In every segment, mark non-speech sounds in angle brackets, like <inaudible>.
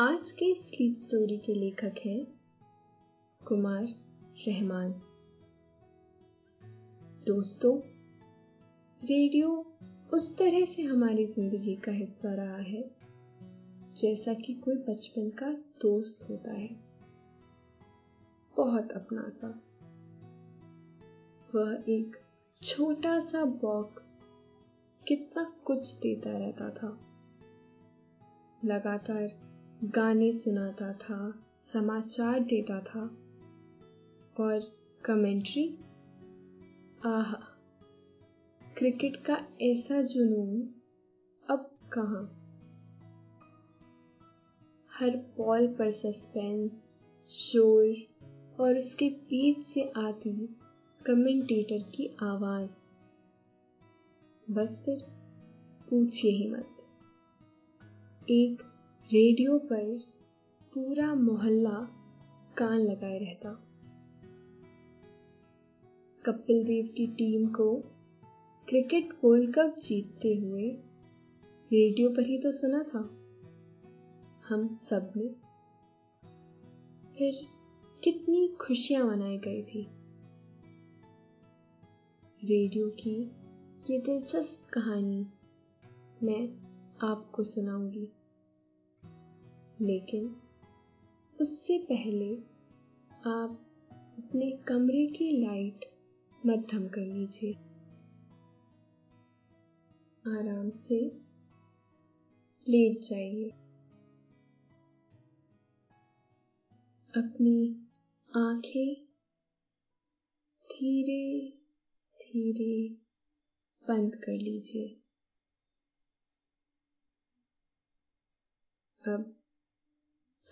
आज के sleep story के लेखक हैं कुमार रहमान। दोस्तों रेडियो उस तरह से हमारी ज़िंदगी का हिस्सा रहा है, जैसा कि कोई बचपन का दोस्त होता है। बहुत अपना सा वह एक छोटा सा बॉक्स कितना कुछ देता रहता था। लगातार गाने सुनाता था, समाचार देता था और कमेंट्री आहा क्रिकेट का ऐसा जुनून अब कहाँ? हर पॉल पर सस्पेंस शोर और उसके बीच से आती कमेंटेटर की आवाज़। बस फिर पूछिए ही मत। एक रेडियो पर पूरा मोहल्ला कान लगाए रहता। कपिल देव की टीम को क्रिकेट वर्ल्ड कप जीतते हुए रेडियो पर ही तो सुना था। हम सबने। फिर कितनी खुशियाँ मनाई गई थी। रेडियो की ये दिलचस्प कहानी मैं आपको सुनाऊँगी। लेकिन उससे पहले आप अपने कमरे की लाइट मध्यम कर लीजिए। आराम से लेट जाइए। अपनी आँखें धीरे धीरे बंद कर लीजिए। अब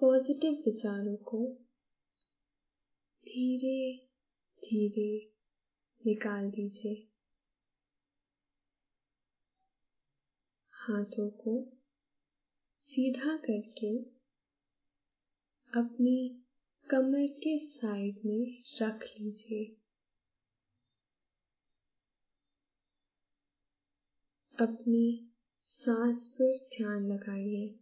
पॉजिटिव विचारों को धीरे धीरे निकाल दीजिए। हाथों को सीधा करके अपनी कमर के साइड में रख लीजिए। अपनी सांस पर ध्यान लगाइए।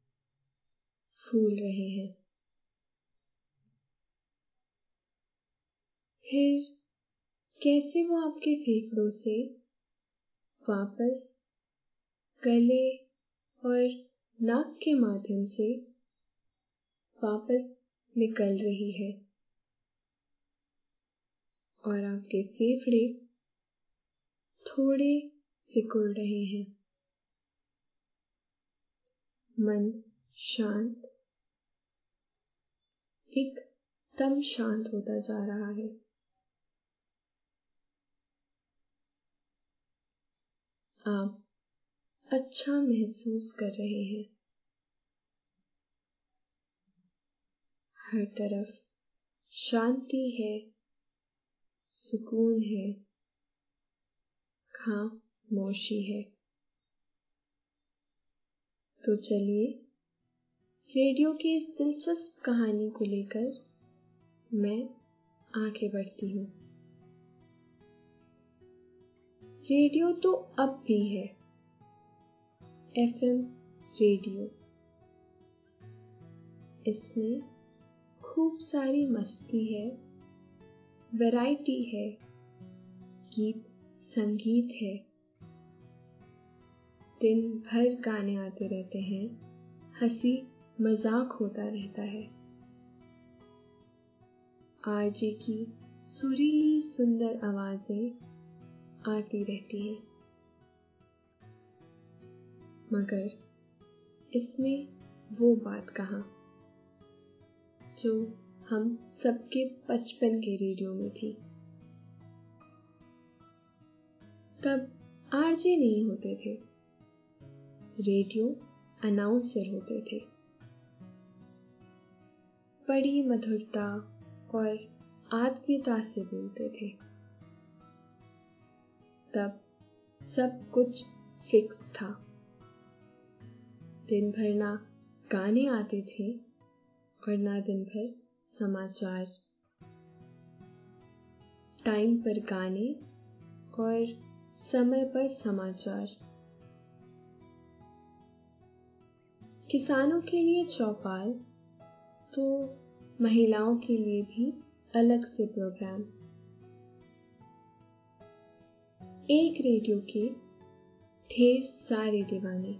फूल रहे हैं। फिर कैसे वो आपके फेफड़ों से वापस गले और नाक के माध्यम से वापस निकल रही है? और आपके फेफड़े थोड़े सिकुड़ रहे हैं। मन शांत एकदम शांत होता जा रहा है। आप अच्छा महसूस कर रहे हैं। हर तरफ़ शांति है, सुकून है, खामोशी है। तो चलिए रेडियो की इस दिलचस्प कहानी को लेकर मैं आगे बढ़ती हूँ। रेडियो तो अब भी है। FM radio. इसमें खूब सारी मस्ती है, वैरायटी है, गीत, संगीत है। दिन भर गाने आते रहते हैं, हँसी मज़ाक होता रहता है। आरजे की सुरीली सुंदर आवाज़ें आती रहती हैं। मगर इसमें वो बात कहा? जो हम सबके बचपन के रेडियो में थी। तब आरजे नहीं होते थे। रेडियो अनाउंसर होते थे। बड़ी मधुरता और आत्मीयता से बोलते थे। तब सब कुछ फिक्स था। दिन भर ना गाने आते थे और ना दिन भर समाचार। टाइम पर गाने और समय पर समाचार। किसानों के लिए चौपाल तो महिलाओं के लिए भी अलग से प्रोग्राम एक रेडियो के ढेर सारे दीवाने।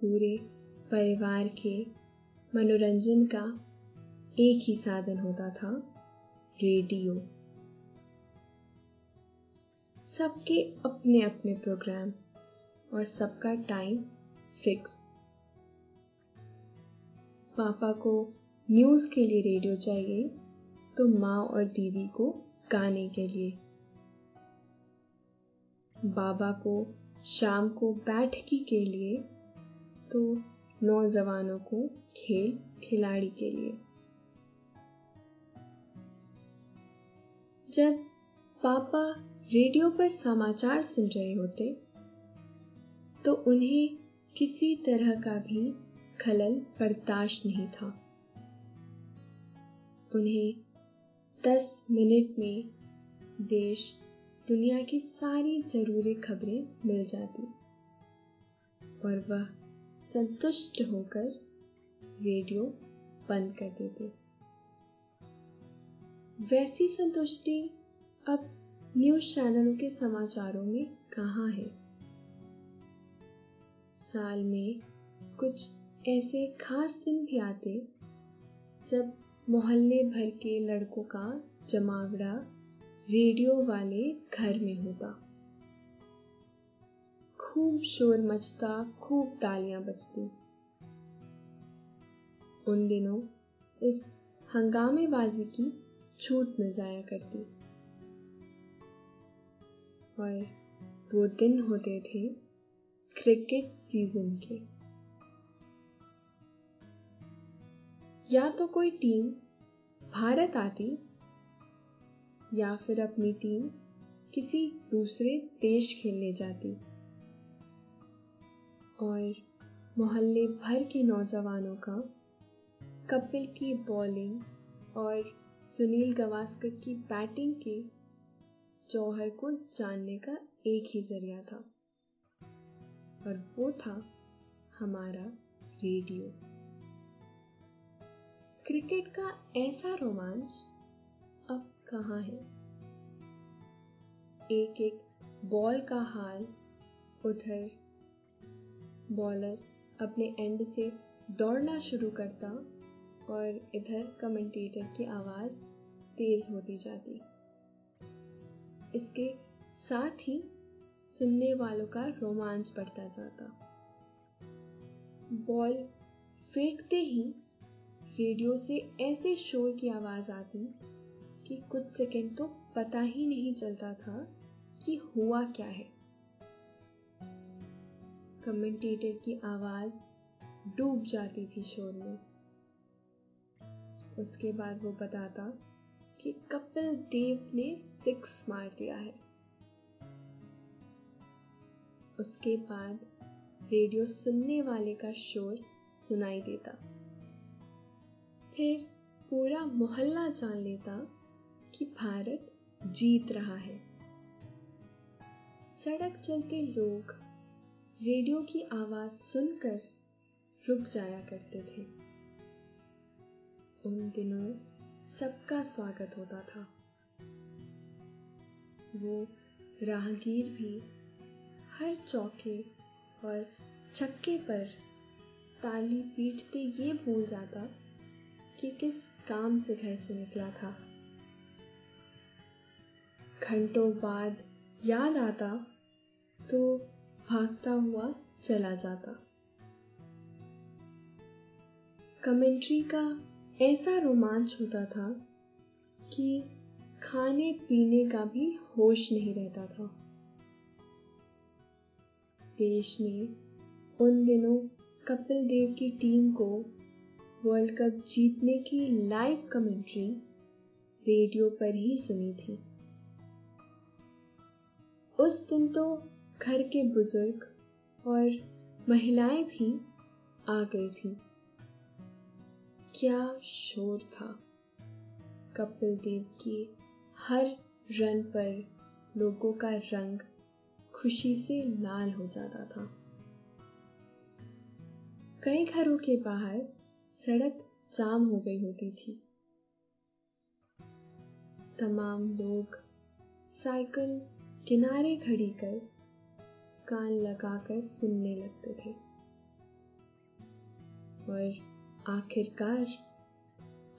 पूरे परिवार के मनोरंजन का एक ही साधन होता था रेडियो सबके अपने अपने प्रोग्राम और सबका टाइम फिक्स पापा को न्यूज़ के लिए रेडियो चाहिए तो माँ और दीदी को गाने के लिए। बाबा को शाम को बैठकी के लिए तो नौजवानों को खेल, खिलाड़ी के लिए। जब पापा रेडियो पर समाचार सुन रहे होते तो उन्हें किसी तरह का भी खलल बर्दाश्त नहीं था। उन्हें दस मिनट में देश, दुनिया की सारी ज़रूरी खबरें मिल जाती और वह संतुष्ट होकर रेडियो बंद कर देते। वैसी संतुष्टि अब न्यूज़ चैनलों के समाचारों में कहाँ है? साल में कुछ ऐसे खास दिन भी आते जब मोहल्ले भर के लड़कों का जमावड़ा रेडियो वाले घर में होता। खूब शोर मचता, खूब तालियाँ बजती। उन दिनों इस हंगामेबाजी की छूट मिल जाया करती। और वो दिन होते थे क्रिकेट सीज़न के। या तो कोई टीम भारत आती या फिर अपनी टीम किसी दूसरे देश खेलने जाती। और मोहल्ले भर के नौजवानों का कपिल की बॉलिंग और सुनील गवास्कर की बैटिंग के जौहर को जानने का एक ही ज़रिया था। और वो था हमारा रेडियो। क्रिकेट का ऐसा रोमांच अब कहाँ है? एक एक बॉल का हाल, उधर। बॉलर अपने एंड से दौड़ना शुरू करता और इधर कमेंटेटर की आवाज़ तेज होती जाती। इसके साथ ही सुनने वालों का रोमांच बढ़ता जाता। बॉल फेंकते ही रेडियो से ऐसे शोर की आवाज़ आती कि कुछ सेकंड तो पता ही नहीं चलता था कि हुआ क्या है। कमेंटेटर की आवाज़ डूब जाती थी शोर में। उसके बाद वो बताता कि कपिल देव ने सिक्स मार दिया है। उसके बाद रेडियो सुनने वाले का शोर सुनाई देता। फिर पूरा मोहल्ला जान लेता कि भारत जीत रहा है। सड़क चलते लोग रेडियो की आवाज़ सुनकर रुक जाया करते थे। उन दिनों सबका स्वागत होता था। वो राहगीर भी हर चौके और छक्के पर ताली पीटते ये भूल जाता कि किस काम से घर से निकला था। घंटों बाद याद आता तो भागता हुआ चला जाता। कमेंट्री का ऐसा रोमांच होता था कि खाने पीने का भी होश नहीं रहता था। देश ने उन दिनों कपिल देव की टीम को वर्ल्ड कप जीतने की लाइव कमेंट्री रेडियो पर ही सुनी थी। उस दिन तो घर के बुज़ुर्ग और महिलाएँ भी आ गई थी। क्या शोर था कपिल देव के हर रन पर लोगों का रंग खुशी से लाल हो जाता था। कई घरों के बाहर सड़क जाम हो गई होती थी। तमाम लोग साइकिल किनारे खड़ी कर कान लगाकर सुनने लगते थे। और आखिरकार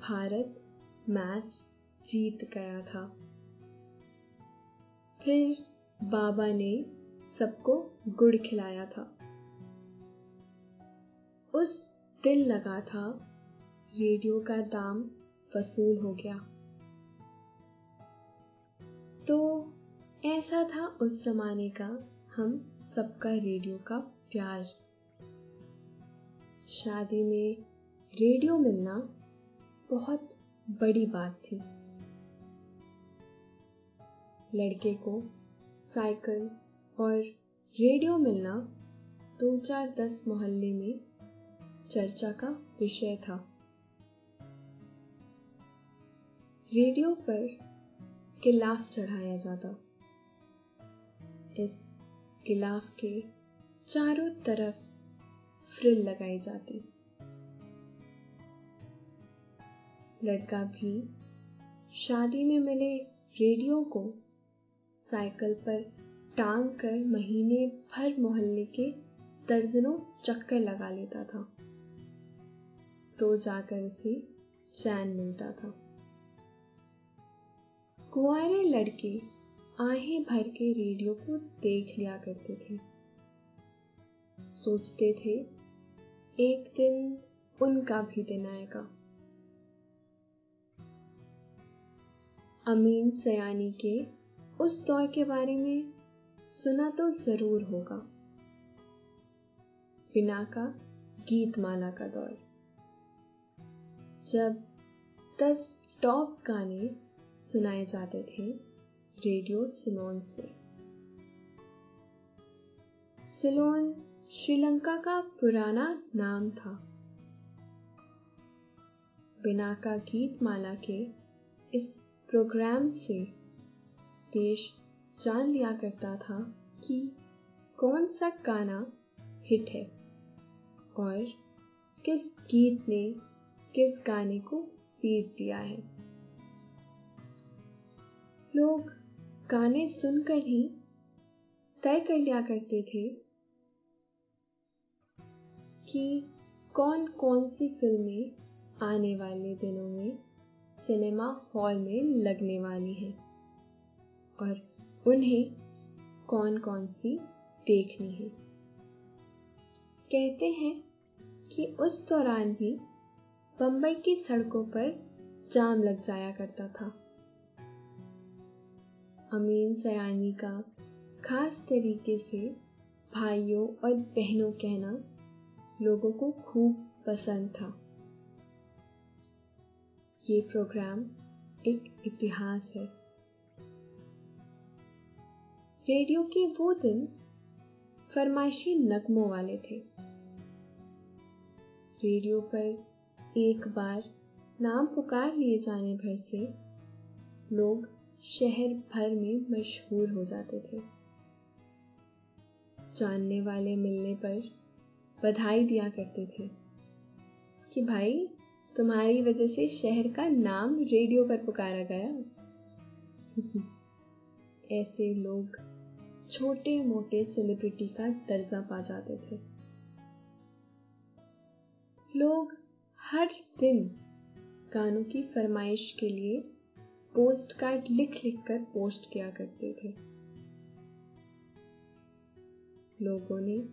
भारत मैच जीत गया था। फिर बाबा ने सबको गुड़ खिलाया था। उस दिन लगा था, रेडियो का दाम वसूल हो गया। तो ऐसा था उस जमाने का हम सबका रेडियो का प्यार। शादी में रेडियो मिलना बहुत बड़ी बात थी। लड़के को साइकिल और रेडियो मिलना दो चार दस मोहल्ले में चर्चा का विषय था। रेडियो पर गिलाफ चढ़ाया जाता। इस गिलाफ के चारों तरफ़ फ्रिल लगाई जाती। लड़का भी शादी में मिले रेडियो को साइकिल पर टांग कर महीने भर मोहल्ले के दर्जनों चक्कर लगा लेता था। तो जाकर उसे चैन मिलता था। कुआरे लड़के आहें भर के रेडियो को देख लिया करते थे। सोचते थे, एक दिन उनका भी दिन आएगा। अमीन सयानी के उस दौर के बारे में सुना तो ज़रूर होगा। बिना का गीतमाला का दौर। जब दस टॉप गाने सुनाए जाते थे रेडियो सिलोन से। सिलोन श्रीलंका का पुराना नाम था। बिना का गीतमाला के इस प्रोग्राम से देश जान लिया करता था कि कौन सा गाना हिट है और किस गीत ने किस गाने को पीट दिया है? लोग गाने सुनकर ही तय कर लिया करते थे कि कौन कौन सी फ़िल्में आने वाले दिनों में सिनेमा हॉल में लगने वाली हैं और उन्हें कौन कौन सी देखनी है। कहते हैं कि उस दौरान भी बंबई की सड़कों पर जाम लग जाया करता था। अमीन सयानी का खास तरीके से भाइयों और बहनों कहना लोगों को खूब पसंद था। ये प्रोग्राम एक इतिहास है। रेडियो के वो दिन फरमाइशी नगमों वाले थे। रेडियो पर एक बार नाम पुकार लिए जाने भर से लोग शहर भर में मशहूर हो जाते थे। जानने वाले मिलने पर बधाई दिया करते थे कि भाई, तुम्हारी वजह से शहर का नाम रेडियो पर पुकारा गया। <laughs> ऐसे लोग छोटे मोटे सेलिब्रिटी का दर्जा पा जाते थे। लोग हर दिन गानों की फरमाइश के लिए पोस्ट कार्ड लिख लिख कर पोस्ट किया करते थे। लोगों ने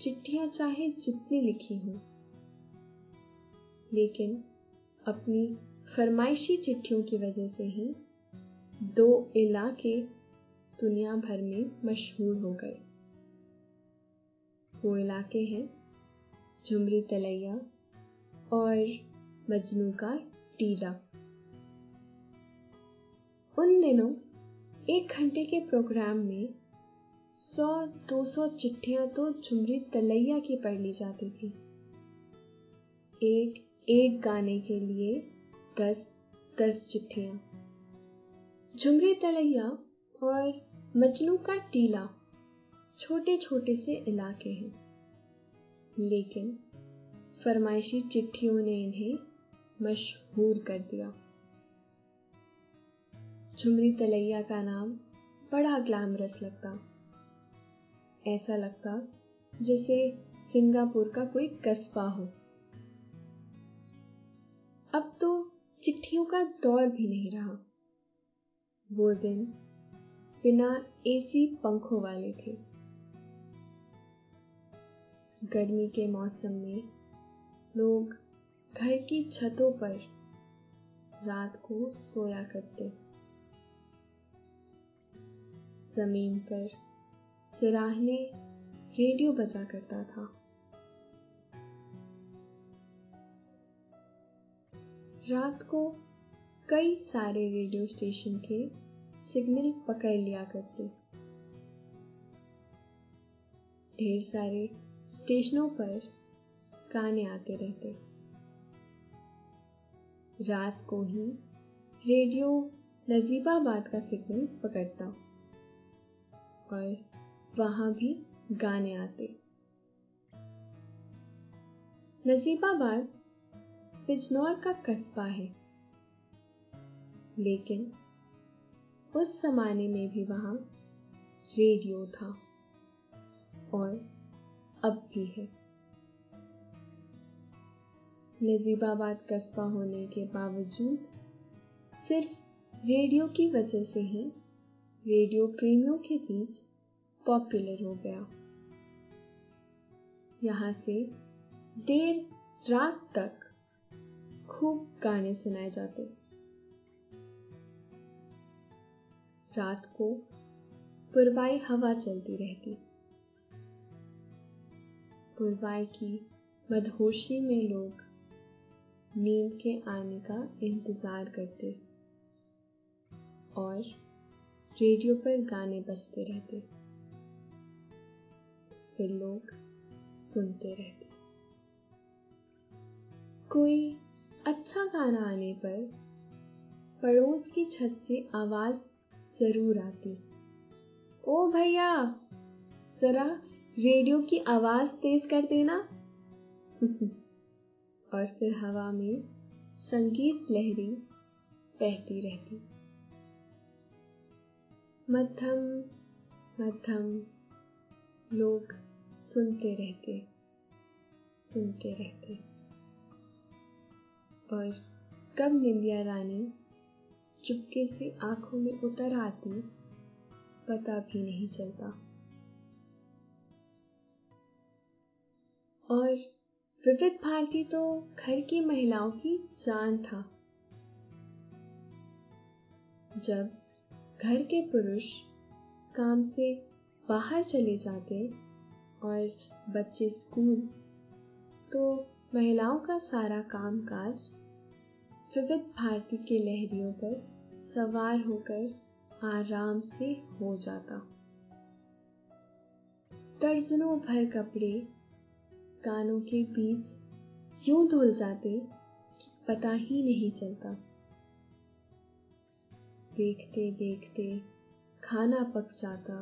चिट्ठियाँ चाहे जितनी लिखी हों, लेकिन अपनी फरमाइशी चिट्ठियों की वजह से ही दो इलाके दुनिया भर में मशहूर हो गए। वो इलाके हैं, झुमरी तलैया और मजनू का टीला। उन दिनों एक घंटे के प्रोग्राम में सौ, दो सौ चिट्ठियाँ तो झुमरी तलैया की पढ़ ली जाती थी। एक एक गाने के लिए दस दस चिट्ठियाँ। झुमरी तलैया और मजनू का टीला छोटे छोटे से इलाके हैं। लेकिन फरमाइशी चिट्ठियों ने इन्हें मशहूर कर दिया। झुमरी तलैया का नाम बड़ा ग्लैमरस लगता। ऐसा लगता जैसे सिंगापुर का कोई कस्बा हो। अब तो चिट्ठियों का दौर भी नहीं रहा। वो दिन बिना एसी पंखों वाले थे। गर्मी के मौसम में लोग घर की छतों पर रात को सोया करते। ज़मीन पर सिराहने रेडियो बजा करता था। रात को कई सारे रेडियो स्टेशन के सिग्नल पकड़ लिया करते। ढेर सारे स्टेशनों पर गाने आते रहते। रात को ही रेडियो नजीबाबाद का सिग्नल पकड़ता। और वहाँ भी गाने आते। नजीबाबाद बिजनौर का कस्बा है। लेकिन उस जमाने में भी वहाँ रेडियो था और अब भी है। नजीबाबाद कस्बा होने के बावजूद सिर्फ़ रेडियो की वजह से ही रेडियो प्रेमियों के बीच पॉपुलर हो गया। यहाँ से देर रात तक खूब गाने सुनाए जाते। रात को पुरवाई हवा चलती रहती। पुरवाई की मदहोशी में लोग नींद के आने का इंतज़ार करते और रेडियो पर गाने बजते रहते। फिर लोग सुनते रहते। कोई अच्छा गाना आने पर पड़ोस की छत से आवाज़ ज़रूर आती। ओ भैया, जरा रेडियो की आवाज़ तेज कर देना। <laughs> और फिर हवा में संगीत लहरी बहती रहती। मध्यम मध्यम लोग सुनते रहते सुनते रहते। और कब निंदिया रानी चुपके से आँखों में उतर आती, पता भी नहीं चलता। और विविध भारती तो घर की महिलाओं की जान था। जब घर के पुरुष काम से बाहर चले जाते और बच्चे स्कूल तो महिलाओं का सारा कामकाज विविध भारती के लहरियों पर सवार होकर आराम से हो जाता। दर्जनों भर कपड़े कानों के बीच यूँ धुल जाते कि पता ही नहीं चलता। देखते देखते खाना पक जाता।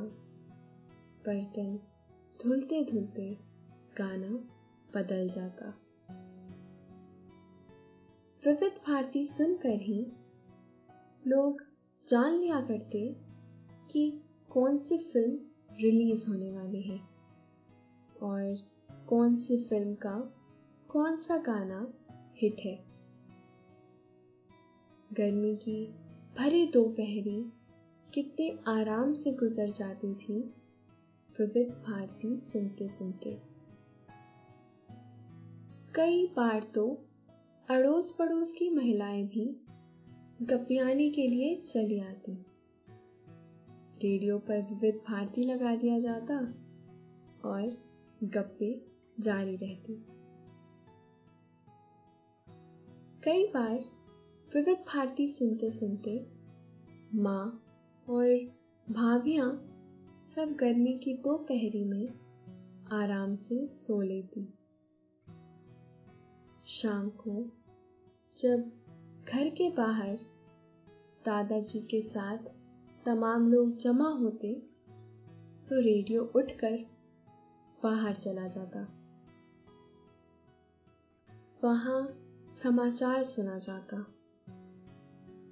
बर्तन धुलते धुलते गाना बदल जाता। विविध भारती सुनकर ही लोग जान लिया करते कि कौन सी फ़िल्म रिलीज़ होने वाली है। और कौन सी फ़िल्म का, कौन सा गाना हिट है? गर्मी की भरी दोपहरी कितने आराम से गुजर जाती थी, विविध भारती सुनते सुनते कई बार तो अड़ोस पड़ोस की महिलाएँ भी गपियाने के लिए चली आती। रेडियो पर विविध भारती लगा दिया जाता और गप्पे जारी रहती। कई बार विविध भारती सुनते सुनते माँ और भाभियाँ सब गर्मी की दो पहरी में आराम से सो लेती। शाम को जब घर के बाहर दादाजी के साथ तमाम लोग जमा होते तो रेडियो उठकर बाहर चला जाता। वहाँ समाचार सुना जाता।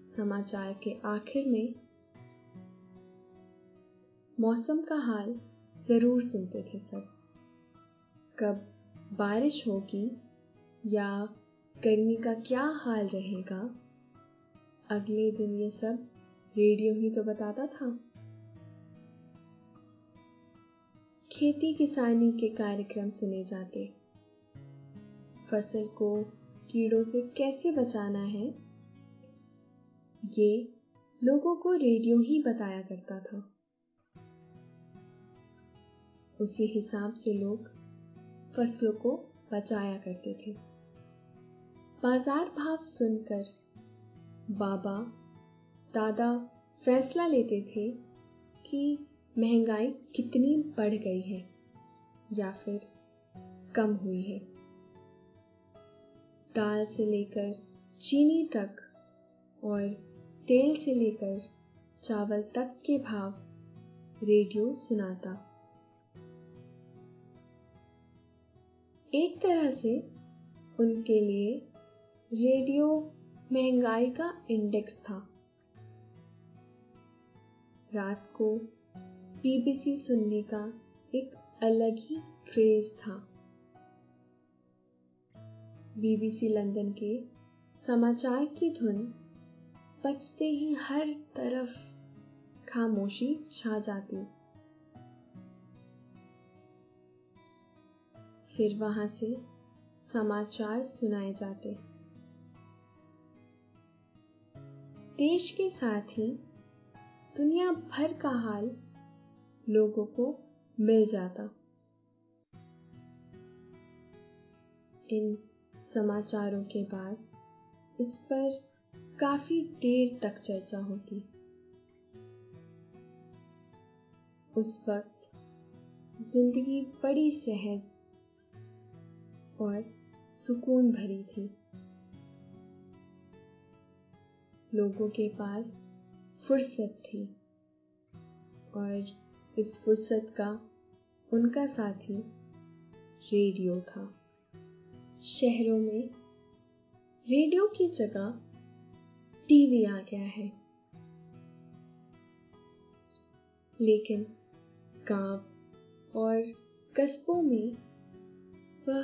समाचार के आखिर में मौसम का हाल ज़रूर सुनते थे सब। कब बारिश होगी या गर्मी का क्या हाल रहेगा, अगले दिन ये सब रेडियो ही तो बताता था। खेती किसानी के कार्यक्रम सुने जाते। फ़सल को कीड़ों से कैसे बचाना है? ये लोगों को रेडियो ही बताया करता था। उसी हिसाब से लोग फ़सलों को बचाया करते थे। बाज़ार भाव सुनकर बाबा, दादा फैसला लेते थे कि महँगाई कितनी बढ़ गई है या फिर कम हुई है। दाल से लेकर चीनी तक और तेल से लेकर चावल तक के भाव रेडियो सुनाता। एक तरह से उनके लिए रेडियो महँगाई का इंडेक्स था। रात को बीबीसी सुनने का एक अलग ही क्रेज था। बीबीसी लंदन के समाचार की धुन बचते ही हर तरफ़ खामोशी छा जाती। फिर वहाँ से समाचार सुनाए जाते। देश के साथ ही दुनिया भर का हाल लोगों को मिल जाता। इन समाचारों के बाद इस पर काफ़ी देर तक चर्चा होती। उस वक्त ज़िंदगी बड़ी सहज और सुकून भरी थी। लोगों के पास फुर्सत थी और इस फुर्सत का उनका साथी रेडियो था। शहरों में रेडियो की जगह टीवी आ गया है। लेकिन गाँव और कस्बों में वह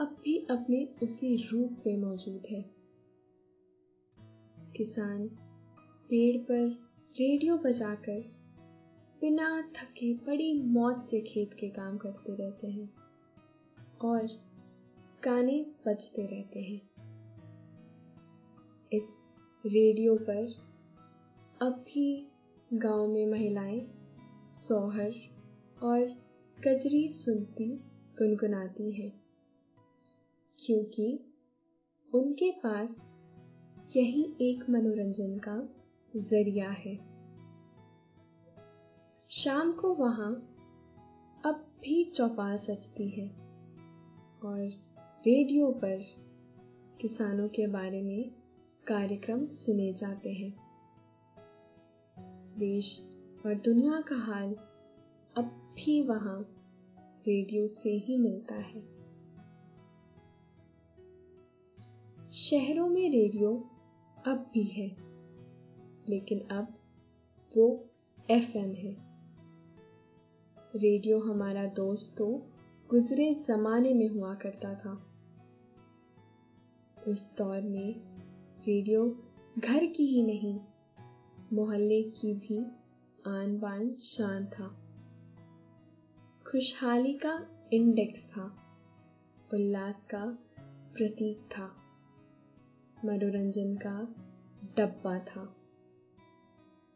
अब भी अपने उसी रूप में मौजूद है। किसान पेड़ पर रेडियो बजाकर बिना थके बड़ी मौत से खेत के काम करते रहते हैं और गाने बजते रहते हैं। इस रेडियो पर अब भी गाँव में महिलाएँ सोहर और कजरी सुनती गुनगुनाती हैं, क्योंकि उनके पास यही एक मनोरंजन का ज़रिया है। शाम को वहाँ अब भी चौपाल सजती है और रेडियो पर किसानों के बारे में कार्यक्रम सुने जाते हैं। देश और दुनिया का हाल अब भी वहाँ रेडियो से ही मिलता है। शहरों में रेडियो अब भी है, लेकिन अब वो एफएम है। रेडियो हमारा दोस्त तो गुजरे जमाने में हुआ करता था। उस दौर में रेडियो घर की ही नहीं, मोहल्ले की भी आन बान शान था। खुशहाली का इंडेक्स था, उल्लास का प्रतीक था, मनोरंजन का डब्बा था।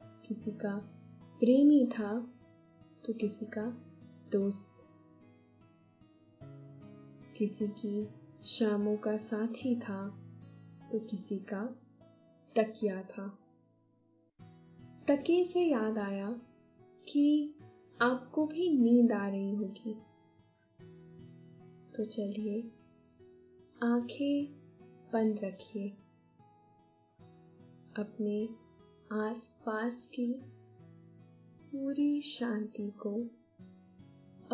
किसी का प्रेमी था तो किसी का दोस्त। किसी की शामों का साथी था तो किसी का तकिया था। तकिए से याद आया कि आपको भी नींद आ रही होगी। तो चलिए, आँखें बंद रखिए। अपने आसपास की पूरी शांति को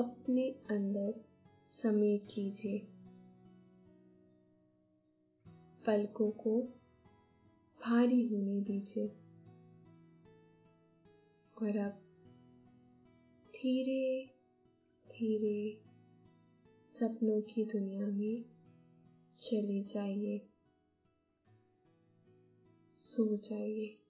अपने अंदर समेट लीजिए। पलकों को भारी होने दीजिए। और अब धीरे धीरे सपनों की दुनिया में चले जाइए। सो जाइए।